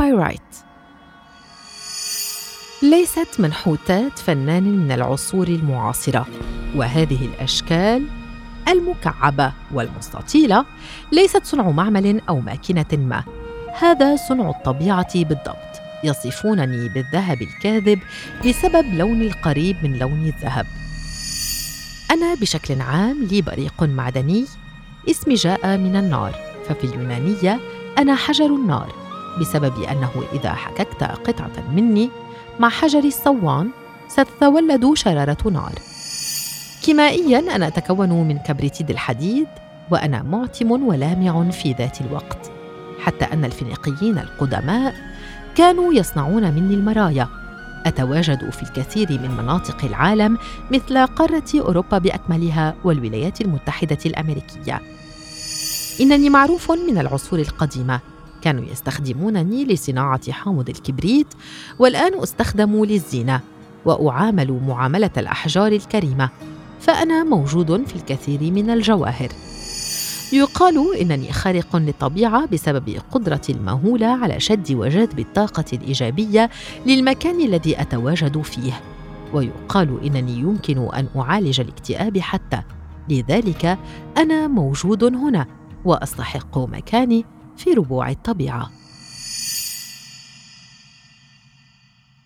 البايرايت ليست منحوتات فنان من العصور المعاصرة وهذه الأشكال المكعبة والمستطيلة ليست صنع معمل أو ماكينة ما. هذا صنع الطبيعة بالضبط يصفونني بالذهب الكاذب بسبب لوني القريب من لون الذهب. أنا بشكل عام لي بريق معدني اسمي جاء من النار ففي اليونانية أنا حجر النار. بسبب أنه إذا حككت قطعة مني مع حجر الصوان ستتولد شرارة نار. كيميائيا أنا أتكون من كبريتيد الحديد وأنا معتم ولامع في ذات الوقت حتى أن الفينيقيين القدماء كانوا يصنعون مني المرايا. أتواجد في الكثير من مناطق العالم مثل قارة أوروبا بأكملها والولايات المتحدة الأمريكية. إنني معروف من العصور القديمة كانوا يستخدمونني لصناعة حامض الكبريت والآن أستخدم للزينة وأعامل معاملة الأحجار الكريمة فأنا موجود في الكثير من الجواهر. يقال إنني خارق للطبيعة بسبب قدرتي المهولة على شد وجذب الطاقة الإيجابية للمكان الذي أتواجد فيه. ويقال إنني يمكن أن أعالج الاكتئاب حتى. لذلك أنا موجود هنا وأستحق مكاني في ربوع الطبيعة.